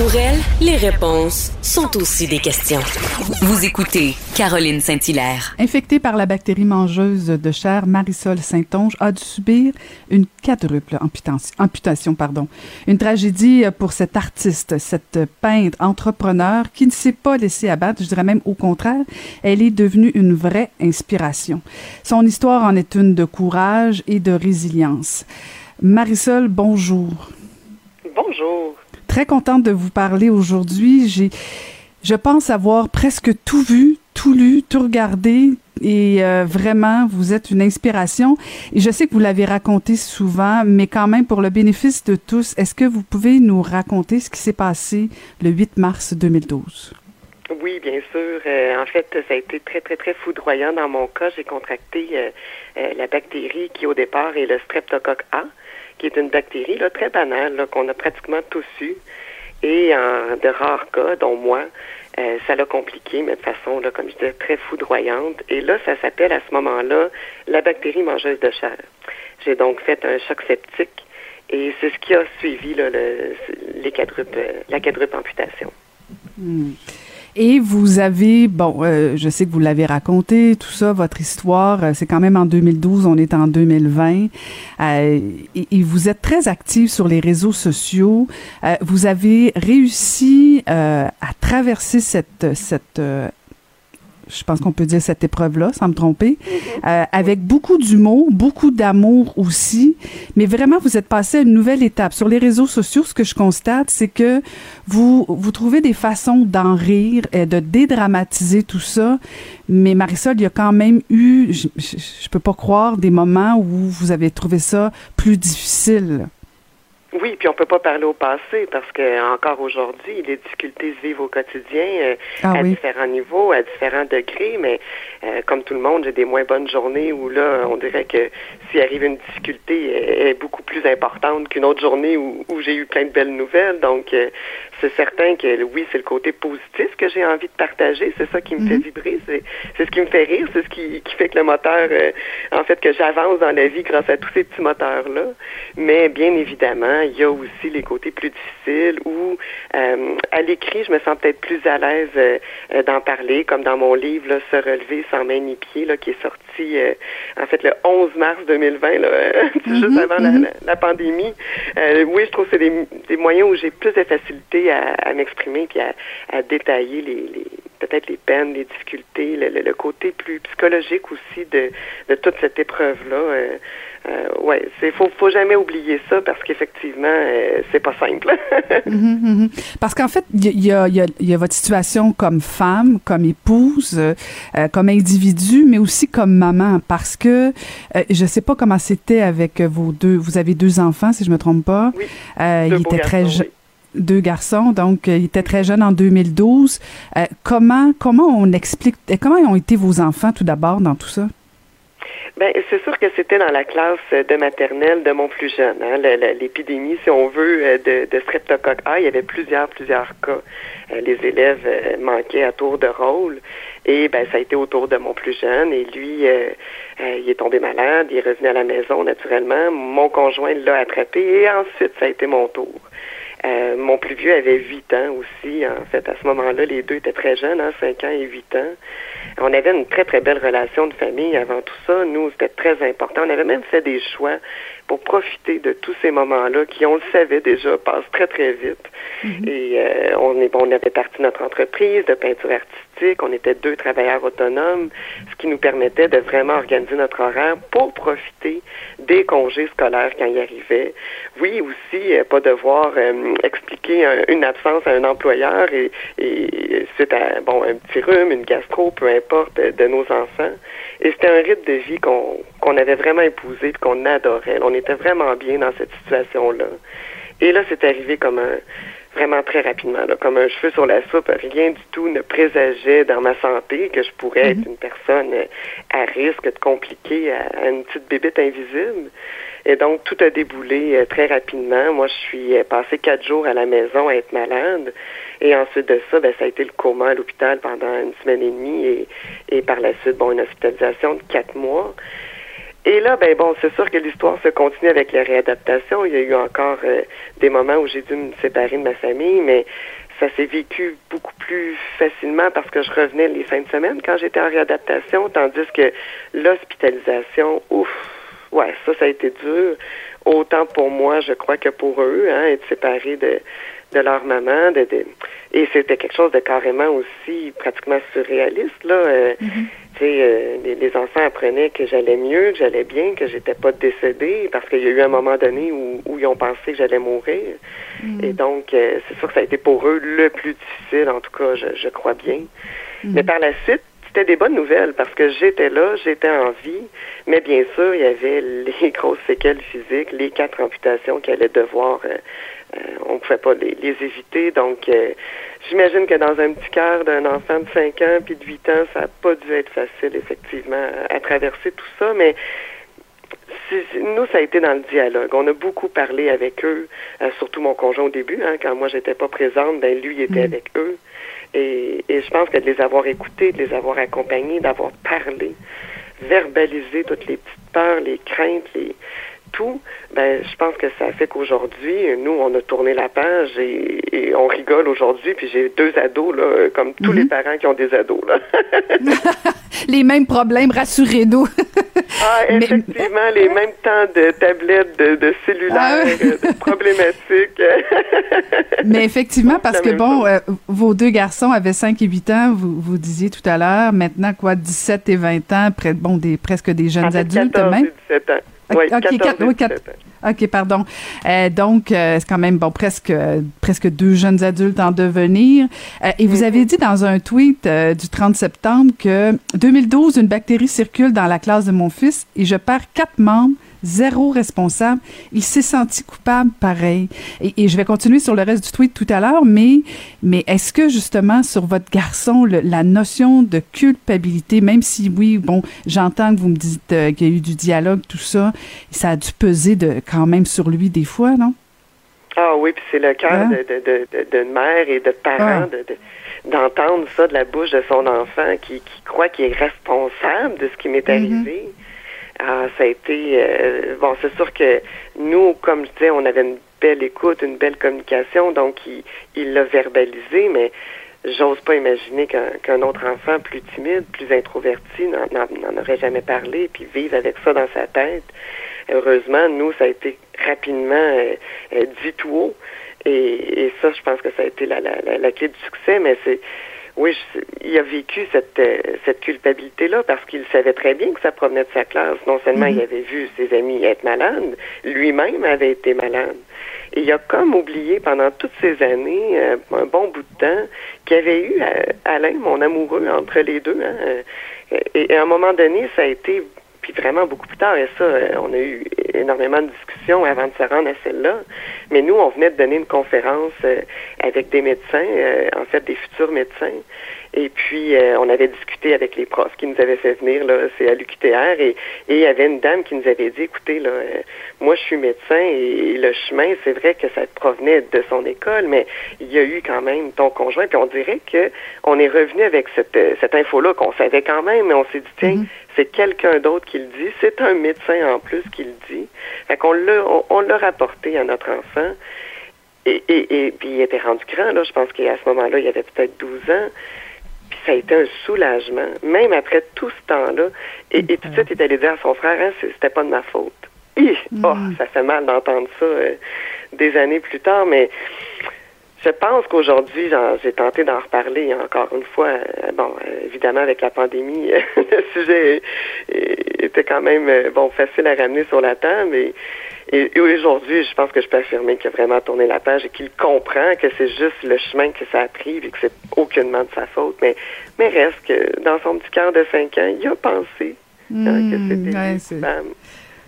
Pour elle, les réponses sont aussi des questions. Vous écoutez Caroline Saint-Hilaire. Infectée par la bactérie mangeuse de chair, Marisol Saint-Onge a dû subir une quadruple amputation. amputation pardon. Une tragédie pour cette artiste, cette peintre, entrepreneur qui ne s'est pas laissée abattre, je dirais même au contraire, elle est devenue une vraie inspiration. Son histoire en est une de courage et de résilience. Marisol, bonjour. Bonjour. Très contente de vous parler aujourd'hui. J'ai, je pense avoir presque tout vu, tout lu, tout regardé. Et euh, vraiment, vous êtes une inspiration. Et je sais que vous l'avez raconté souvent, mais quand même, pour le bénéfice de tous, est-ce que vous pouvez nous raconter ce qui s'est passé le 8 mars 2012? Oui, bien sûr. Euh, en fait, ça a été très, très, très foudroyant dans mon cas. J'ai contracté euh, la bactérie qui, au départ, est le streptocoque A qui est une bactérie là, très banale qu'on a pratiquement tous eu. Et en de rares cas, dont moi, euh, ça l'a compliqué, mais de façon, là, comme je disais, très foudroyante. Et là, ça s'appelle à ce moment-là la bactérie mangeuse de chair. J'ai donc fait un choc septique et c'est ce qui a suivi là, le, les quadrupes, la quadruple amputation. Hmm. Et vous avez, bon, euh, je sais que vous l'avez raconté, tout ça, votre histoire, euh, c'est quand même en 2012, on est en 2020, euh, et, vous êtes très active sur les réseaux sociaux. Euh, vous avez réussi à traverser cette, cette je pense qu'on peut dire cette épreuve-là, sans me tromper, mm-hmm. euh, avec beaucoup d'humour, beaucoup d'amour aussi. Mais vraiment, vous êtes passé à une nouvelle étape. Sur les réseaux sociaux, ce que je constate, c'est que vous, vous trouvez des façons d'en rire et de dédramatiser tout ça. Mais Marisol, il y a quand même eu, je, je, je peux pas croire, des moments où vous avez trouvé ça plus difficile. Oui, puis on peut pas parler au passé parce que encore aujourd'hui, les difficultés se vivent au quotidien euh, ah à différents niveaux, à différents degrés, mais euh, comme tout le monde, j'ai des moins bonnes journées où là, on dirait que s'il arrive une difficulté, elle est beaucoup plus importante qu'une autre journée où, où j'ai eu plein de belles nouvelles. Donc, euh, c'est certain que oui, c'est le côté positif que j'ai envie de partager. C'est ça qui me fait mhm. vibrer. C'est, c'est ce qui me fait rire. C'est ce qui, qui fait que le moteur, euh, en fait, que j'avance dans la vie grâce à tous ces petits moteurs-là. Mais bien évidemment, il y a aussi les côtés plus difficiles où, euh, à l'écrit, je me sens peut-être plus à l'aise euh, d'en parler, comme dans mon livre, là, Se relever sans main ni pied, là, qui est sorti, en fait, le 11 mars 2020, là, juste mhm, avant la, mhm. la, pandémie. oui, je trouve que c'est des, des moyens où j'ai plus de facilité à, m'exprimer puis à, détailler les, peut-être les peines, les difficultés, le, côté plus psychologique aussi de, toute cette épreuve-là. Euh, euh, ouais, c'est faut faut jamais oublier ça parce qu'effectivement euh, c'est pas simple. Mhm, mhm. Parce qu'en fait il y a, y, a, y a, votre situation comme femme, comme épouse, euh, comme individu, mais aussi comme maman parce que je sais pas comment c'était avec vos deux. Vous avez deux enfants si je me trompe pas. Oui, il était très jeune deux garçons, donc euh, ils étaient très jeunes en 2012. Euh, comment comment on explique comment ont été vos enfants tout d'abord dans tout ça? Ben, c'est sûr que c'était dans la classe de maternelle de mon plus jeune. Hein, L'épidémie, si on veut, euh, de, de streptocoque A, il y avait plusieurs, plusieurs cas. Les élèves manquaient à tour de rôle. Et ben, ça a été autour de mon plus jeune. Et lui, il est tombé malade, il est revenu à la maison naturellement. Mon conjoint l'a attrapé et ensuite, ça a été mon tour. Euh, mon plus vieux avait 8 ans aussi. En fait, à ce moment-là, les deux étaient très jeunes, hein, 5 ans et 8 ans. On avait une très, très belle relation de famille avant tout ça. Nous, c'était très important. On avait même fait des choix pour profiter de tous ces moments-là qui, on le savait déjà, passent très, très vite. Mm-hmm. Et euh, on, est, bon, on avait parti notre entreprise de peinture artistique. On était deux travailleurs autonomes, ce qui nous permettait de vraiment organiser notre horaire pour profiter des congés scolaires quand il arrivait. Oui, aussi, euh, pas devoir euh, expliquer une absence à un employeur et, et c'est à, bon, un petit rhume, une gastro, peu importe, de nos enfants. Et c'était un rythme de vie qu'on qu'on avait vraiment épousé et qu'on adorait. On était vraiment bien dans cette situation-là. Et là, c'est arrivé comme un, vraiment très rapidement, là, comme un cheveu sur la soupe. Rien du tout ne présageait dans ma santé que je pourrais être une personne à risque de compliquer à, une petite bébête invisible. Et donc, tout a déboulé euh, très rapidement. Moi, je suis euh, passé quatre jours à la maison à être malade. Et ensuite de ça, ben, ça a été le coma à l'hôpital pendant une semaine et demie et, et par la suite, bon, une hospitalisation de quatre mois. Et là, ben bon, c'est sûr que l'histoire se continue avec la réadaptation. Il y a eu encore euh, des moments où j'ai dû me séparer de ma famille, mais ça s'est vécu beaucoup plus facilement parce que je revenais les fins de semaine quand j'étais en réadaptation, tandis que l'hospitalisation, ouf, ouais, ça, ça a été dur. Autant pour moi, je crois, que pour eux, hein, être séparés de, de leur maman, de, et c'était quelque chose de carrément aussi pratiquement surréaliste là. Euh, mm-hmm. Tu sais, euh, les, enfants apprenaient que j'allais mieux, que j'allais bien, que j'étais pas décédée, parce qu'il y a eu un moment donné où, où ils ont pensé que j'allais mourir. Mm. Et donc, euh, c'est sûr que ça a été pour eux le plus difficile, en tout cas, je, je crois bien. Mm. Mais par la suite, c'était des bonnes nouvelles parce que j'étais là, j'étais en vie, mais bien sûr, il y avait les grosses séquelles physiques, les quatre amputations qui allaient devoir, euh, euh, on ne pouvait pas les, éviter. Donc, euh, j'imagine que dans un petit cœur d'un enfant de 5 ans puis de 8 ans, ça n'a pas dû être facile, effectivement, à, traverser tout ça, mais nous, ça a été dans le dialogue. On a beaucoup parlé avec eux, surtout mon conjoint au début, hein, quand moi j'étais pas présente, ben lui il était mm. avec eux. Et, et, je pense que de les avoir écoutés, de les avoir accompagnés, d'avoir parlé, verbalisé toutes les petites peurs, les craintes, les, tout, ben, je pense que ça fait qu'aujourd'hui, nous, on a tourné la page et, on rigole aujourd'hui. Puis j'ai deux ados, là, comme tous les mhm. parents qui ont des ados. Là. les mêmes problèmes, rassurez-nous. ah, effectivement, les mêmes temps de tablettes, de, de cellulaires, ah de problématiques. Mais effectivement, parce que, bon, euh, vos deux garçons avaient 5 et 8 ans, vous, vous disiez tout à l'heure. Maintenant, quoi, 17 et 20 ans, près, bon, des, presque des jeunes adultes 14 même? Et 17 ans. Oui, OK, pardon. Euh, donc, euh, c'est quand même bon, presque, presque deux jeunes adultes en devenir. Euh, et vous avez dit dans un tweet du 30 septembre que 2012, une bactérie circule dans la classe de mon fils et je perds quatre membres zéro responsable. Il s'est senti coupable pareil. Et, je vais continuer sur le reste du tweet tout à l'heure, mais, mais est-ce que justement sur votre garçon, la notion de culpabilité, même si oui, bon, j'entends que vous me dites euh, qu'il y a eu du dialogue, tout ça, ça a dû peser de, quand même sur lui des fois, non? Ah oui, puis c'est le cœur hein? de, de, de, mère et de parents d'entendre ça de la bouche de son enfant qui, qui croit qu'il est responsable de ce qui m'est mm-hmm. arrivé. Ah, ça a été euh, bon, c'est sûr que nous, comme je disais, on avait une belle écoute, une belle communication, donc il l'a verbalisé, mais j'ose pas imaginer qu'un autre enfant plus timide, plus introverti n'en aurait jamais parlé, puis vivre avec ça dans sa tête. Heureusement, nous, ça a été rapidement euh, euh, dit tout haut. Et, et, ça, je pense que ça a été la, la, la clé du succès, mais c'est oui, il a vécu cette, euh, cette culpabilité-là parce qu'il savait très bien que ça provenait de sa classe. Non seulement il mhm. avait vu ses amis être malades, lui-même avait été malade. Et il a comme oublié pendant toutes ces années, euh, un bon bout de temps, qu'il y avait eu euh, Alain, mon amoureux, entre les deux. Hein, et, à un moment donné, ça a été vraiment beaucoup plus tard, et ça, on a eu énormément de discussions avant de se rendre à celle-là. Mais nous, on venait de donner une conférence euh, avec des médecins, euh, en fait des futurs médecins. Et puis, euh, on avait discuté avec les profs qui nous avaient fait venir, là, c'est à l'UQTR, et, et il y avait une dame qui nous avait dit, écoutez, là, moi, je suis médecin, et, le chemin, c'est vrai que ça provenait de son école, mais il y a eu quand même ton conjoint, puis on dirait que on est revenu avec cette, cette info-là qu'on savait quand même, mais on s'est dit, tiens, mm-hmm. c'est quelqu'un d'autre qui le dit, c'est un médecin en plus qui le dit. Fait qu'on l'a, on l'a rapporté à notre enfant. Et, et, et, puis il était rendu grand, là. Je pense qu'à ce moment-là, il avait peut-être 12 ans. Ça a été un soulagement, même après tout ce temps-là. Et, tout de suite, il est allé dire à son frère, hein, c'était pas de ma faute. Mm. oh, ça fait mal d'entendre ça euh, des années plus tard, mais je pense qu'aujourd'hui, j'ai tenté d'en reparler encore une fois. Euh, bon, euh, évidemment, avec la pandémie, le sujet était quand même bon facile à ramener sur la table. Et, et, aujourd'hui, je pense que je peux affirmer qu'il a vraiment tourné la page et qu'il comprend que c'est juste le chemin que ça a pris et que c'est aucunement de sa faute. Mais, mais reste que dans son petit cœur de 5 ans, il a pensé hein, que hmm, c'était une femme.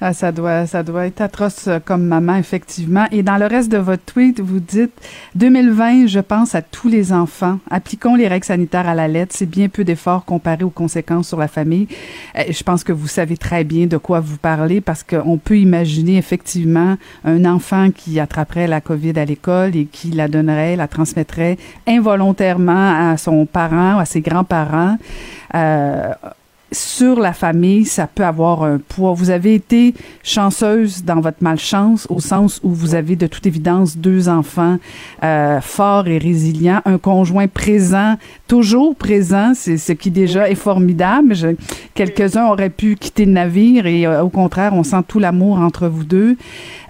Ah, ça doit, ça doit être atroce euh, comme maman, effectivement. Et dans le reste de votre tweet, vous dites 2020, je pense à tous les enfants. Appliquons les règles sanitaires à la lettre. C'est bien peu d'efforts comparé aux conséquences sur la famille. Euh, je pense que vous savez très bien de quoi vous parlez parce qu'on peut imaginer effectivement un enfant qui attraperait la COVID à l'école et qui la donnerait, la transmettrait involontairement à son parent, à ses grands-parents. Euh, sur la famille, ça peut avoir un poids. Vous avez été chanceuse dans votre malchance au sens où vous avez de toute évidence deux enfants euh, forts et résilients, un conjoint présent, toujours présent, c'est ce qui déjà est formidable. Quelques-uns auraient pu quitter le navire et euh, au contraire, on sent tout l'amour entre vous deux.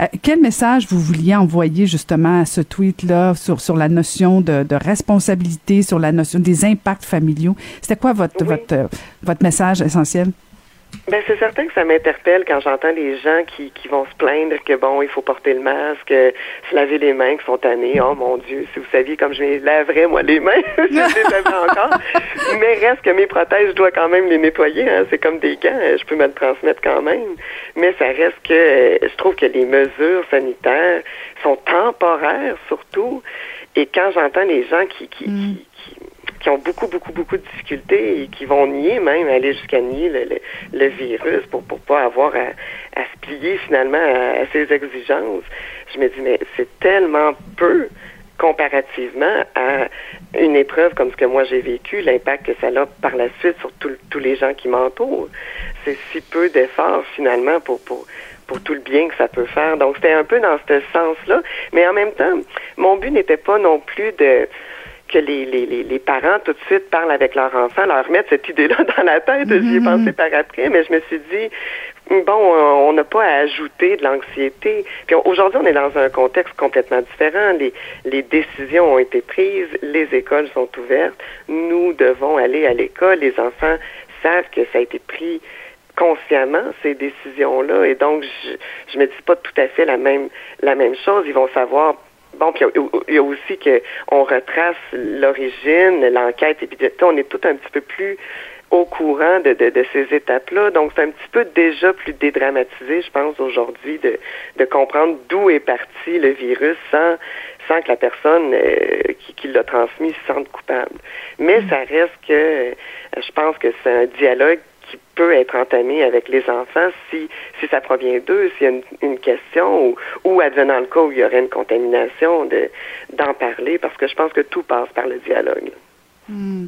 Euh, quel message vous vouliez envoyer justement à ce tweet-là sur, sur la notion de, de responsabilité, sur la notion des impacts familiaux? C'était quoi votre, votre, votre message essentiel? Ben c'est certain que ça m'interpelle quand j'entends les gens qui, qui vont se plaindre que bon, il faut porter le masque, se laver les mains, qui sont tannés. Oh mon Dieu, si vous saviez comme je les laverais moi les mains, je les laverais encore. Mais reste que mes protèges, je dois quand même les nettoyer. Hein. C'est comme des gants, je peux me le transmettre quand même. Mais ça reste que je trouve que les mesures sanitaires sont temporaires surtout. Et quand j'entends les gens qui, qui, mm. qui qui ont beaucoup, beaucoup, beaucoup de difficultés et qui vont nier même, aller jusqu'à nier le, virus pour ne pas avoir à, à, se plier finalement à, ces exigences. Je me dis, mais c'est tellement peu comparativement à une épreuve comme ce que moi j'ai vécu, l'impact que ça a par la suite sur tous les gens qui m'entourent. C'est si peu d'efforts finalement pour, pour, pour tout le bien que ça peut faire. Donc c'était un peu dans ce sens-là. Mais en même temps, mon but n'était pas non plus de que les, les, les, parents tout de suite parlent avec leur enfant, leur mettre cette idée-là dans la tête. J'y ai mm-hmm. pensé par après, mais je me suis dit, bon, on n'a pas à ajouter de l'anxiété. Puis aujourd'hui, on est dans un contexte complètement différent. Les, les décisions ont été prises, les écoles sont ouvertes. Nous devons aller à l'école. Les enfants savent que ça a été pris consciemment ces décisions-là et donc je, je me dis pas tout à fait la même la même chose ils vont savoir Bon, puis il y a aussi qu'on retrace l'origine, l'enquête, et puis on est tout un petit peu plus au courant de, de, ces étapes-là. Donc, c'est un petit peu déjà plus dédramatisé, je pense, aujourd'hui, de, de comprendre d'où est parti le virus sans, sans que la personne euh, qui, qui l'a transmis se sente coupable. Mais mm. ça reste que euh, je pense que c'est un dialogue peut être entamé avec les enfants si, si ça provient d'eux, s'il y a une, question ou, ou advenant le cas où il y aurait une contamination, de, d'en parler parce que je pense que tout passe par le dialogue. Hmm.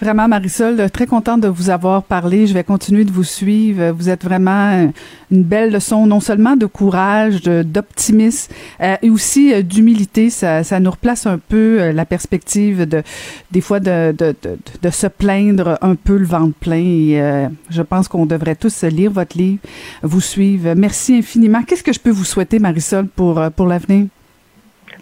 Vraiment, Marisol, très contente de vous avoir parlé. Je vais continuer de vous suivre. Vous êtes vraiment une belle leçon, non seulement de courage, d'optimisme, euh, et aussi euh, d'humilité. Ça, ça nous replace un peu euh, la perspective de, des fois, de, de, de, se plaindre un peu le ventre plein. Je pense qu'on devrait tous lire votre livre, vous suivre. Merci infiniment. Qu'est-ce que je peux vous souhaiter, Marisol, pour, pour l'avenir?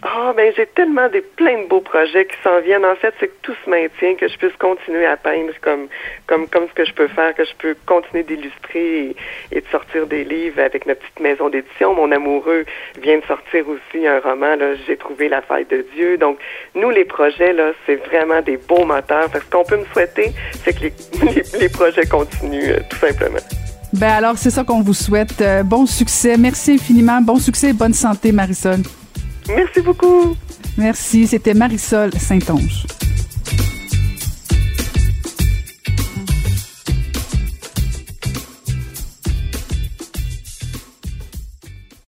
Ah, ben j'ai tellement des plein de beaux projets qui s'en viennent. En fait, c'est que tout se maintient, que je puisse continuer à peindre comme comme comme ce que je peux faire, que je peux continuer d'illustrer et, de sortir des livres avec ma petite maison d'édition. Mon amoureux vient de sortir aussi un roman. Là, j'ai trouvé la faille de Dieu. Donc, nous les projets là, c'est vraiment des beaux moteurs. Parce qu'on peut me souhaiter, c'est que les, les, projets continuent euh, tout simplement. Ben alors, c'est ça qu'on vous souhaite. Euh, bon succès. Merci infiniment. Bon succès et bonne santé, Marisol. Merci beaucoup. Merci. C'était Marisol Saint-Onge.